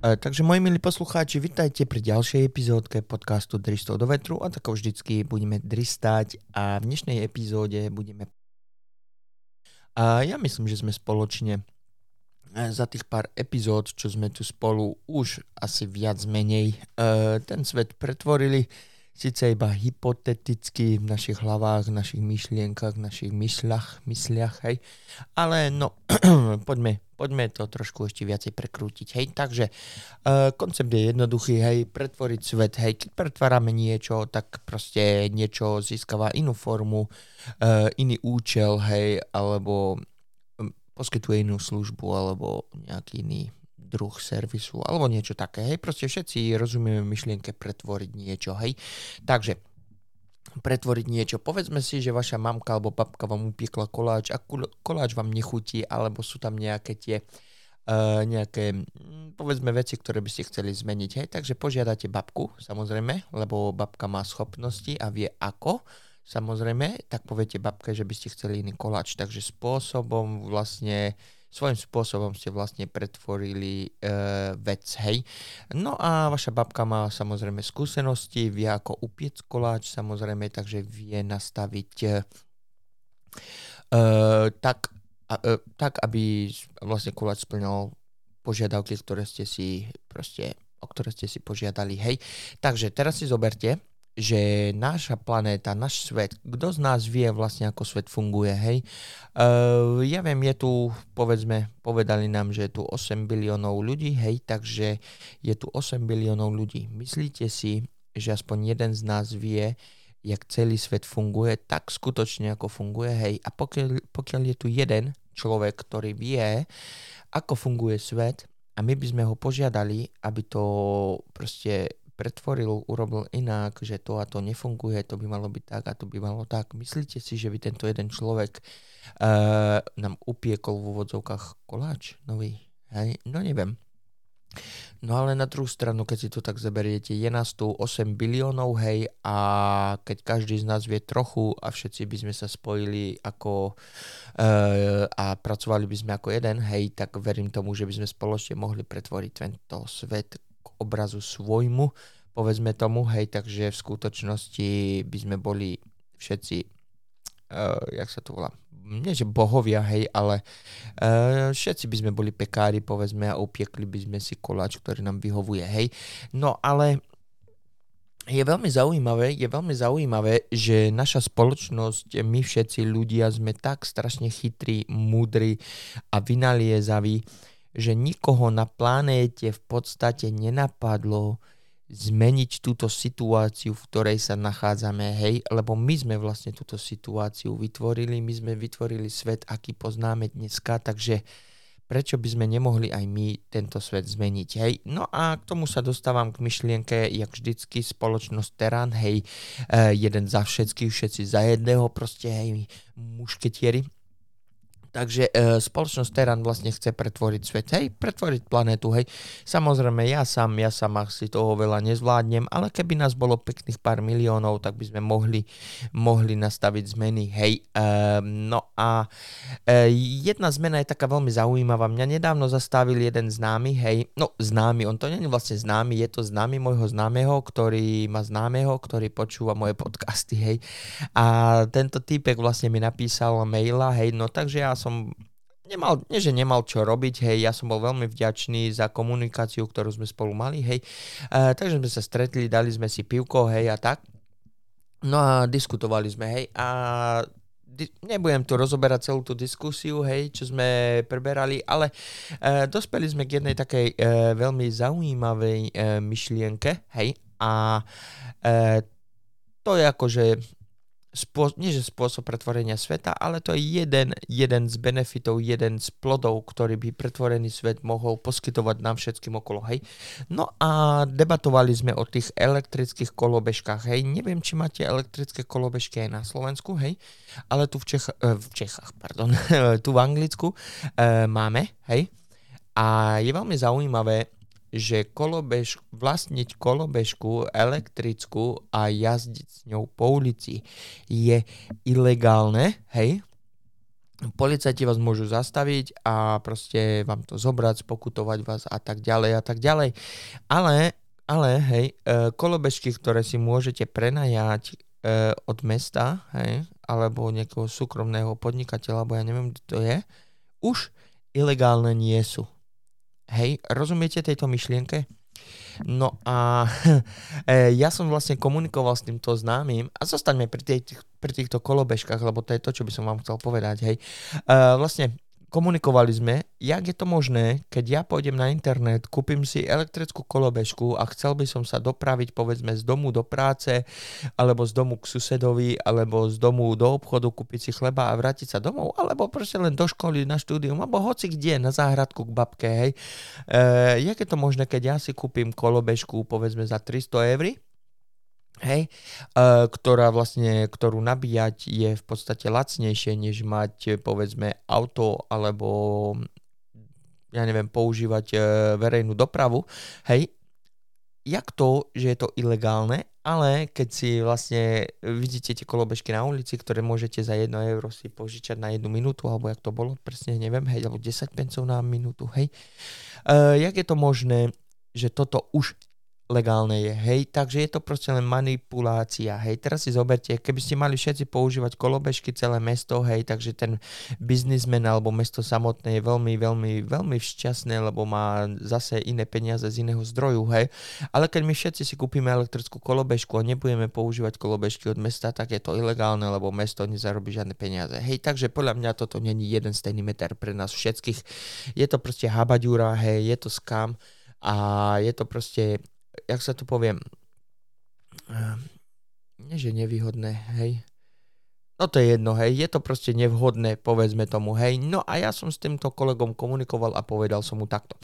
E, takže moji milí poslucháči, vitajte pri ďalšej epizódke podcastu Dristov do vetru a tako vždycky budeme dristať a v dnešnej epizóde budeme a ja myslím, že sme spoločne e, za tých pár epizód, čo sme tu spolu už asi viac menej e, ten svet pretvorili síce iba hypoteticky v našich hlavách, v našich myšlienkach, v našich mysľach, mysliach, hej, ale no, poďme, poďme to trošku ešte viacej prekrútiť, hej, takže uh, koncept je jednoduchý, hej, pretvoriť svet, hej, keď pretvárame niečo, tak proste niečo získava inú formu, uh, iný účel, hej, alebo hm, poskytuje inú službu, alebo nejaký iný druh servisu alebo niečo také, hej, proste všetci rozumieme myšlienke pretvoriť niečo, hej. Takže pretvoriť niečo. Povedzme si, že vaša mamka alebo babka vám upiekla koláč a koláč vám nechutí, alebo sú tam nejaké tie uh, nejaké, povedzme, veci, ktoré by ste chceli zmeniť. Hej? Takže požiadate babku, samozrejme, lebo babka má schopnosti a vie ako, samozrejme, tak poviete babke, že by ste chceli iný koláč. Takže spôsobom vlastne uh, svojím spôsobom ste vlastne pretvorili uh, vec, hej. No a vaša babka má samozrejme skúsenosti, vie ako upiec koláč, samozrejme, takže vie nastaviť uh, tak, uh, tak, aby vlastne koláč splňal požiadavky, ktoré ste si proste o ktoré ste si požiadali, hej. Takže teraz si zoberte, že naša planéta, náš svet, kto z nás vie vlastne, ako svet funguje, hej? Uh, ja viem, je tu, povedzme, povedali nám, že je tu 8 biliónov ľudí, hej, takže je tu 8 biliónov ľudí. Myslíte si, že aspoň jeden z nás vie, jak celý svet funguje, tak skutočne ako funguje, hej? A pokiaľ, pokiaľ je tu jeden človek, ktorý vie, ako funguje svet, a my by sme ho požiadali, aby to proste pretvoril, urobil inak, že to a to nefunguje, to by malo byť tak a to by malo tak. Myslíte si, že by tento jeden človek uh, nám upiekol v úvodzovkách koláč nový? Hej? No neviem. No ale na druhú stranu, keď si to tak zoberiete, je nás tu 8 biliónov, hej, a keď každý z nás vie trochu a všetci by sme sa spojili ako uh, a pracovali by sme ako jeden, hej, tak verím tomu, že by sme spoločne mohli pretvoriť tento svet obrazu svojmu, povedzme tomu, hej, takže v skutočnosti by sme boli všetci, uh, jak sa to volá, nie že bohovia, hej, ale uh, všetci by sme boli pekári, povedzme, a upiekli by sme si koláč, ktorý nám vyhovuje, hej. No ale je veľmi zaujímavé, je veľmi zaujímavé, že naša spoločnosť, my všetci ľudia sme tak strašne chytrí, múdri a vynaliezaví, že nikoho na planéte v podstate nenapadlo zmeniť túto situáciu, v ktorej sa nachádzame, hej, lebo my sme vlastne túto situáciu vytvorili, my sme vytvorili svet, aký poznáme dneska, takže prečo by sme nemohli aj my tento svet zmeniť, hej. No a k tomu sa dostávam k myšlienke, jak vždycky spoločnosť Terán, hej, e, jeden za všetkých, všetci za jedného, proste, hej, mušketieri, Takže e, spoločnosť Terán vlastne chce pretvoriť svet, hej, pretvoriť planetu, hej. Samozrejme, ja sám, ja sám si toho veľa nezvládnem, ale keby nás bolo pekných pár miliónov, tak by sme mohli, mohli nastaviť zmeny, hej. E, no a e, jedna zmena je taká veľmi zaujímavá. Mňa nedávno zastavil jeden známy, hej, no známy, on to nie je vlastne známy, je to známy môjho známeho, ktorý má známeho, ktorý počúva moje podcasty, hej. A tento týpek vlastne mi napísal maila, hej, no takže ja som nemal, nie že nemal čo robiť, hej, ja som bol veľmi vďačný za komunikáciu, ktorú sme spolu mali, hej, uh, takže sme sa stretli, dali sme si pivko, hej, a tak. No a diskutovali sme, hej, a di- nebudem tu rozoberať celú tú diskusiu, hej, čo sme preberali, ale uh, dospeli sme k jednej takej uh, veľmi zaujímavej uh, myšlienke, hej, a uh, to je akože spô- nie že spôsob pretvorenia sveta, ale to je jeden, jeden z benefitov, jeden z plodov, ktorý by pretvorený svet mohol poskytovať nám všetkým okolo, hej. No a debatovali sme o tých elektrických kolobežkách, hej. Neviem, či máte elektrické kolobežky aj na Slovensku, hej, ale tu v, Čech- eh, v Čechách, pardon, tu v Anglicku e, máme, hej. A je veľmi zaujímavé, že kolobež, vlastniť kolobežku elektrickú a jazdiť s ňou po ulici je ilegálne, hej? policajti vás môžu zastaviť a proste vám to zobrať, spokutovať vás a tak ďalej a tak ďalej. Ale, ale hej, e, kolobežky, ktoré si môžete prenajať e, od mesta, hej, alebo nejakého súkromného podnikateľa, alebo ja neviem, kto to je, už ilegálne nie sú. Hej, rozumiete tejto myšlienke? No a e, ja som vlastne komunikoval s týmto známym a zostaňme pri, tých, pri týchto kolobežkách, lebo to je to, čo by som vám chcel povedať. Hej. Uh, vlastne komunikovali sme, jak je to možné, keď ja pôjdem na internet, kúpim si elektrickú kolobežku a chcel by som sa dopraviť povedzme z domu do práce, alebo z domu k susedovi, alebo z domu do obchodu, kúpiť si chleba a vrátiť sa domov, alebo proste len do školy, na štúdium, alebo hoci kde, na záhradku k babke, hej. E, jak je to možné, keď ja si kúpim kolobežku povedzme za 300 eur, hej, uh, ktorá vlastne, ktorú nabíjať je v podstate lacnejšie, než mať povedzme auto alebo ja neviem, používať uh, verejnú dopravu, hej, jak to, že je to ilegálne, ale keď si vlastne vidíte tie kolobežky na ulici, ktoré môžete za 1 euro si požičať na jednu minútu, alebo jak to bolo, presne neviem, hej, alebo 10 pencov na minútu, hej. Uh, jak je to možné, že toto už legálne je, hej, takže je to proste len manipulácia, hej, teraz si zoberte, keby ste mali všetci používať kolobežky celé mesto, hej, takže ten biznismen alebo mesto samotné je veľmi, veľmi, veľmi šťastné, lebo má zase iné peniaze z iného zdroju, hej, ale keď my všetci si kúpime elektrickú kolobežku a nebudeme používať kolobežky od mesta, tak je to ilegálne, lebo mesto nezarobí žiadne peniaze, hej, takže podľa mňa toto není jeden stejný meter pre nás všetkých, je to proste habaďúra, hej, je to skam, a je to proste jak sa to poviem, ehm, nie že nevýhodné, hej. No to je jedno, hej, je to proste nevhodné, povedzme tomu, hej. No a ja som s týmto kolegom komunikoval a povedal som mu takto.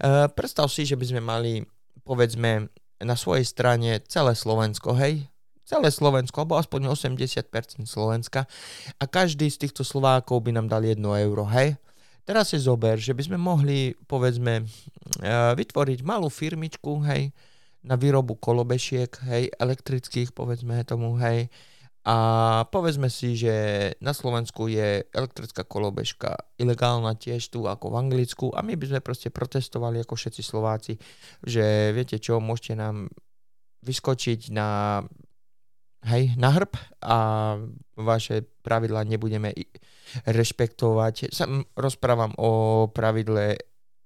E, predstav si, že by sme mali, povedzme, na svojej strane celé Slovensko, hej, celé Slovensko, alebo aspoň 80% Slovenska a každý z týchto Slovákov by nám dal 1 euro, hej. Teraz si zober, že by sme mohli, povedzme, e, vytvoriť malú firmičku, hej, na výrobu kolobešiek, hej, elektrických, povedzme tomu, hej. A povedzme si, že na Slovensku je elektrická kolobežka ilegálna tiež tu ako v Anglicku a my by sme proste protestovali ako všetci Slováci, že viete čo, môžete nám vyskočiť na, hej, na hrb a vaše pravidla nebudeme rešpektovať. Sam rozprávam o pravidle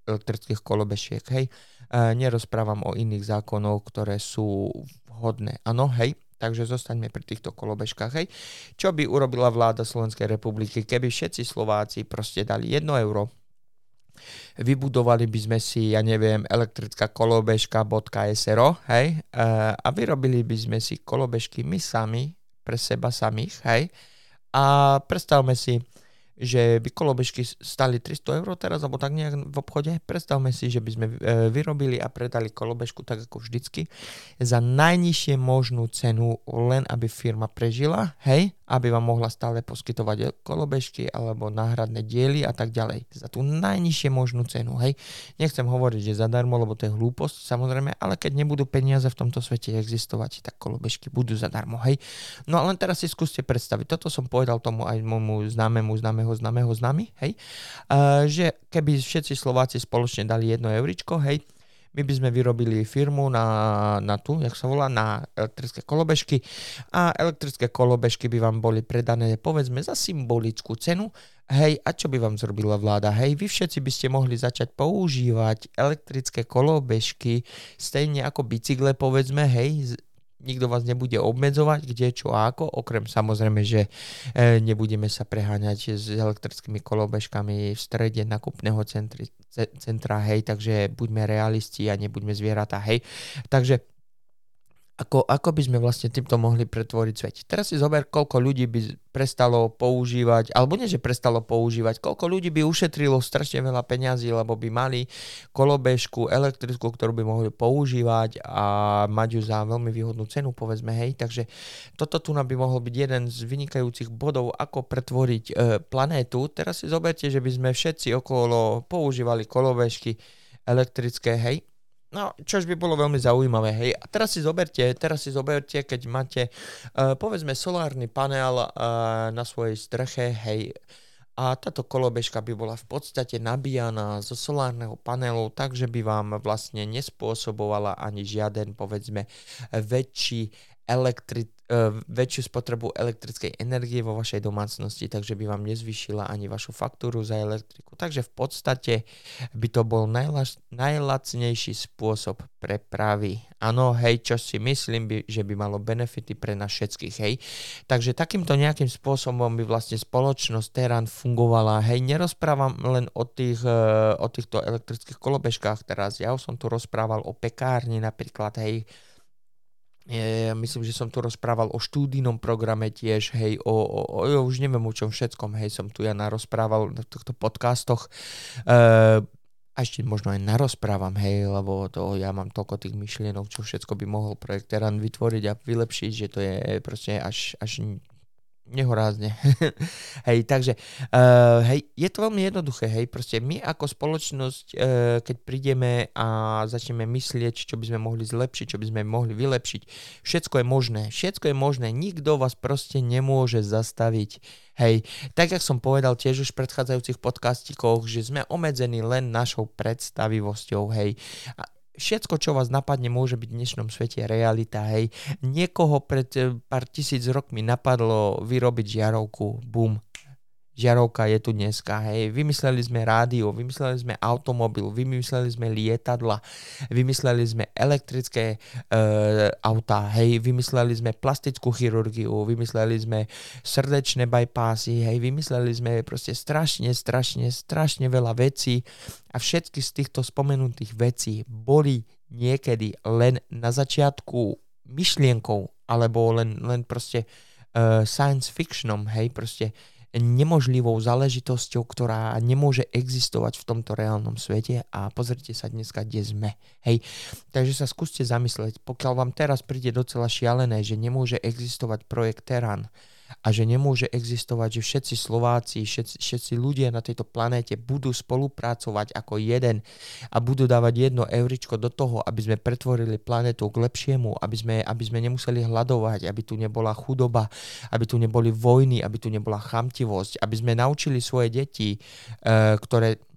elektrických kolobešiek, hej nerozprávam o iných zákonoch, ktoré sú vhodné. Áno, hej, takže zostaňme pri týchto kolobežkách. Hej. Čo by urobila vláda Slovenskej republiky, keby všetci Slováci proste dali 1 euro, vybudovali by sme si, ja neviem, elektrická kolobežka.sro, hej, a vyrobili by sme si kolobežky my sami, pre seba samých, hej, a predstavme si, že by kolobežky stali 300 eur teraz, alebo tak nejak v obchode. Predstavme si, že by sme e, vyrobili a predali kolobežku tak ako vždycky za najnižšie možnú cenu, len aby firma prežila, hej, aby vám mohla stále poskytovať kolobežky alebo náhradné diely a tak ďalej. Za tú najnižšie možnú cenu, hej. Nechcem hovoriť, že zadarmo, lebo to je hlúposť, samozrejme, ale keď nebudú peniaze v tomto svete existovať, tak kolobežky budú zadarmo, hej. No a len teraz si skúste predstaviť, toto som povedal tomu aj môjmu známemu, známeho, známeho, známy, hej, uh, že keby všetci Slováci spoločne dali jedno euričko, hej, my by sme vyrobili firmu na, na tu, jak sa volá, na elektrické kolobežky a elektrické kolobežky by vám boli predané povedzme za symbolickú cenu. Hej, a čo by vám zrobila vláda? Hej, vy všetci by ste mohli začať používať elektrické kolobežky stejne ako bicykle, povedzme, hej, nikto vás nebude obmedzovať, kde, čo a ako, okrem samozrejme, že e, nebudeme sa preháňať s elektrickými kolobežkami v strede nakupného centra, hej, takže buďme realisti a nebuďme zvieratá, hej. Takže ako, ako by sme vlastne týmto mohli pretvoriť svet. Teraz si zober, koľko ľudí by prestalo používať, alebo nie, že prestalo používať, koľko ľudí by ušetrilo strašne veľa peňazí, lebo by mali kolobežku elektrickú, ktorú by mohli používať a mať ju za veľmi výhodnú cenu, povedzme, hej. Takže toto tu by mohol byť jeden z vynikajúcich bodov, ako pretvoriť e, planétu. Teraz si zoberte, že by sme všetci okolo používali kolobežky elektrické, hej, No, čož by bolo veľmi zaujímavé, hej. A teraz si zoberte, teraz si zoberte, keď máte, uh, povedzme, solárny panel uh, na svojej streche, hej, a táto kolobežka by bola v podstate nabíjaná zo solárneho panelu, takže by vám vlastne nespôsobovala ani žiaden, povedzme, väčší elektri- väčšiu spotrebu elektrickej energie vo vašej domácnosti, takže by vám nezvyšila ani vašu faktúru za elektriku. Takže v podstate by to bol najla- najlacnejší spôsob prepravy. Áno, hej, čo si myslím, by, že by malo benefity pre nás všetkých, hej. Takže takýmto nejakým spôsobom by vlastne spoločnosť Teran fungovala, hej, nerozprávam len o, tých, uh, o týchto elektrických kolobežkách teraz, ja už som tu rozprával o pekárni napríklad, hej, ja myslím, že som tu rozprával o štúdijnom programe tiež, hej, o, o, o ja už neviem o čom všetkom, hej, som tu ja narozprával na týchto podcastoch. Uh, a ešte možno aj narozprávam, hej, lebo to ja mám toľko tých myšlienok, čo všetko by mohol projekt Teran vytvoriť a vylepšiť, že to je proste až, až nehorázne. hej, takže uh, hej, je to veľmi jednoduché, hej, proste my ako spoločnosť, uh, keď prídeme a začneme myslieť, čo by sme mohli zlepšiť, čo by sme mohli vylepšiť, všetko je možné, všetko je možné, nikto vás proste nemôže zastaviť. Hej, tak jak som povedal tiež už v predchádzajúcich podcastikoch, že sme obmedzení len našou predstavivosťou, hej. A všetko, čo vás napadne, môže byť v dnešnom svete realita, hej. Niekoho pred eh, pár tisíc rokmi napadlo vyrobiť žiarovku, bum, žiarovka je tu dneska, hej. Vymysleli sme rádio, vymysleli sme automobil, vymysleli sme lietadla, vymysleli sme elektrické e, autá, hej. Vymysleli sme plastickú chirurgiu, vymysleli sme srdečné bypassy, hej. Vymysleli sme proste strašne, strašne, strašne veľa vecí a všetky z týchto spomenutých vecí boli niekedy len na začiatku myšlienkou alebo len, len proste uh, science fictionom, hej, proste nemožlivou záležitosťou, ktorá nemôže existovať v tomto reálnom svete a pozrite sa dneska, kde sme. Hej. Takže sa skúste zamyslieť, pokiaľ vám teraz príde docela šialené, že nemôže existovať projekt Teran, a že nemôže existovať, že všetci Slováci, všetci, všetci ľudia na tejto planéte budú spolupracovať ako jeden a budú dávať jedno euričko do toho, aby sme pretvorili planetu k lepšiemu, aby sme, aby sme nemuseli hľadovať, aby tu nebola chudoba, aby tu neboli vojny, aby tu nebola chamtivosť, aby sme naučili svoje deti, uh, ktoré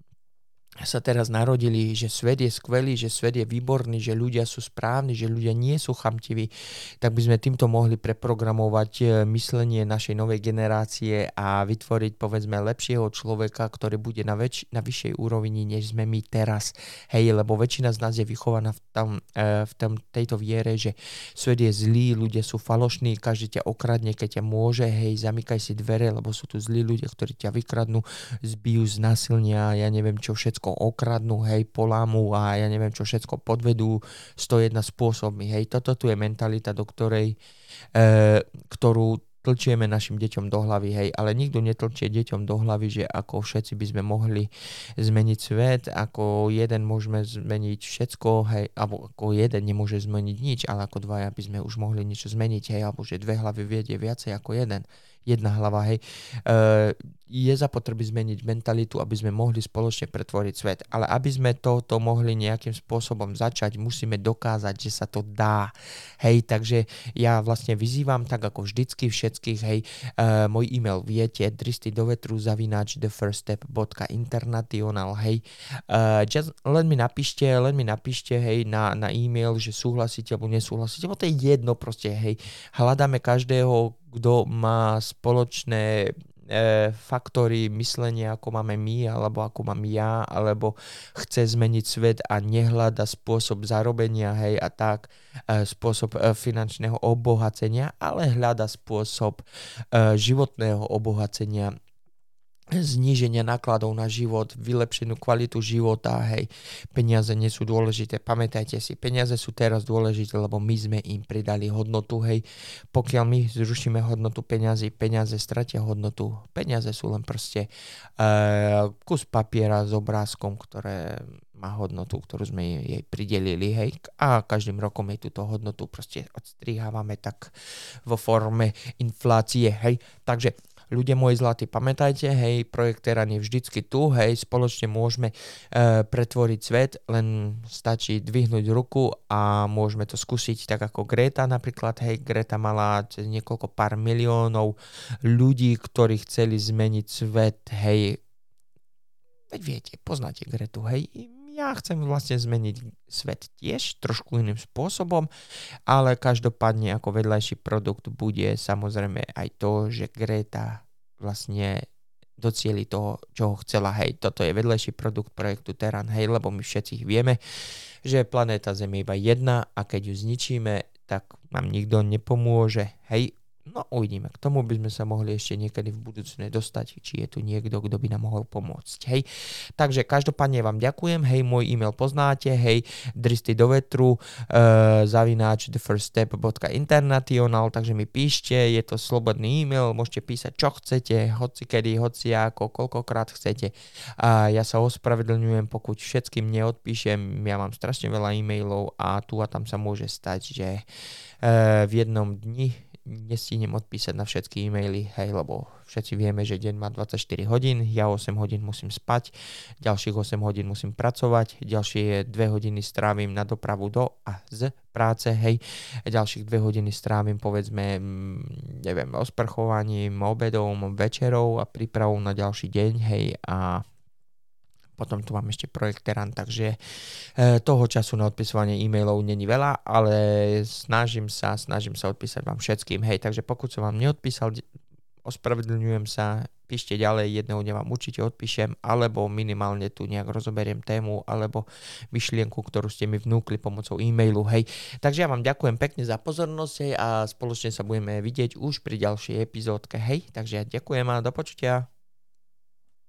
sa teraz narodili, že svet je skvelý, že svet je výborný, že ľudia sú správni, že ľudia nie sú chamtiví, tak by sme týmto mohli preprogramovať e, myslenie našej novej generácie a vytvoriť povedzme lepšieho človeka, ktorý bude na, väč- na vyššej úrovni, než sme my teraz. Hej, lebo väčšina z nás je vychovaná v, tom, e, v tom, tejto viere, že svet je zlý, ľudia sú falošní, každý ťa okradne, keď ťa môže, hej, zamykaj si dvere, lebo sú tu zlí ľudia, ktorí ťa vykradnú, zbijú, znásilnia, ja neviem čo všetko všetko okradnú, hej, polámu a ja neviem čo všetko podvedú 101 spôsobmi, hej, toto tu je mentalita, do ktorej, e, ktorú tlčieme našim deťom do hlavy, hej, ale nikto netlčie deťom do hlavy, že ako všetci by sme mohli zmeniť svet, ako jeden môžeme zmeniť všetko, hej, alebo ako jeden nemôže zmeniť nič, ale ako dvaja by sme už mohli niečo zmeniť, hej, alebo že dve hlavy viedie viacej ako jeden jedna hlava, hej. Uh, je zapotreby zmeniť mentalitu, aby sme mohli spoločne pretvoriť svet. Ale aby sme toto mohli nejakým spôsobom začať, musíme dokázať, že sa to dá. Hej, takže ja vlastne vyzývam tak ako vždycky všetkých, hej, uh, môj e-mail viete, dristy do vetru zavinač thefirststep.international, hej. Uh, just, len mi napíšte, len mi napíšte, hej, na, na e-mail, že súhlasíte alebo nesúhlasíte, bo to je jedno proste, hej. Hľadáme každého, kto má spoločné e, faktory myslenia, ako máme my, alebo ako mám ja, alebo chce zmeniť svet a nehľada spôsob zarobenia, hej, a tak, e, spôsob e, finančného obohacenia, ale hľada spôsob e, životného obohacenia zníženia nákladov na život, vylepšenú kvalitu života, hej, peniaze nie sú dôležité, pamätajte si, peniaze sú teraz dôležité, lebo my sme im pridali hodnotu, hej, pokiaľ my zrušíme hodnotu peniazy, peniaze stratia hodnotu, peniaze sú len proste uh, kus papiera s obrázkom, ktoré má hodnotu, ktorú sme jej pridelili, hej, a každým rokom jej túto hodnotu proste odstrihávame tak vo forme inflácie, hej, takže ľudia moji zlatí, pamätajte, hej, projekt Teran je vždycky tu, hej, spoločne môžeme uh, pretvoriť svet, len stačí dvihnúť ruku a môžeme to skúsiť tak ako Greta napríklad, hej, Greta mala niekoľko pár miliónov ľudí, ktorí chceli zmeniť svet, hej, veď viete, poznáte Gretu, hej, ja chcem vlastne zmeniť svet tiež trošku iným spôsobom, ale každopádne ako vedľajší produkt bude samozrejme aj to, že Greta vlastne docieli toho, čo chcela. Hej, toto je vedľajší produkt projektu Terran, hej, lebo my všetci vieme, že planéta Zem je iba jedna a keď ju zničíme, tak nám nikto nepomôže. Hej, No uvidíme, k tomu by sme sa mohli ešte niekedy v budúcne dostať, či je tu niekto, kto by nám mohol pomôcť, hej. Takže každopádne vám ďakujem, hej, môj e-mail poznáte, hej, dristy do vetru, uh, zavináč thefirststep.international, takže mi píšte, je to slobodný e-mail, môžete písať čo chcete, hoci kedy, hoci ako, koľkokrát chcete. A ja sa ospravedlňujem, pokud všetkým neodpíšem, ja mám strašne veľa e-mailov a tu a tam sa môže stať, že uh, v jednom dni nestínem odpísať na všetky e-maily, hej, lebo všetci vieme, že deň má 24 hodín, ja 8 hodín musím spať, ďalších 8 hodín musím pracovať, ďalšie 2 hodiny strávim na dopravu do a z práce, hej, ďalších 2 hodiny strávim povedzme, neviem, osprchovaním, obedom, večerou a prípravou na ďalší deň, hej, a potom tu mám ešte projekt Teran, takže e, toho času na odpisovanie e-mailov není veľa, ale snažím sa, snažím sa odpísať vám všetkým. Hej, takže pokud som vám neodpísal, ospravedlňujem sa, píšte ďalej, jedného dňa vám určite odpíšem, alebo minimálne tu nejak rozoberiem tému, alebo myšlienku, ktorú ste mi vnúkli pomocou e-mailu, hej. Takže ja vám ďakujem pekne za pozornosť, a spoločne sa budeme vidieť už pri ďalšej epizódke, hej. Takže ja ďakujem a do počutia.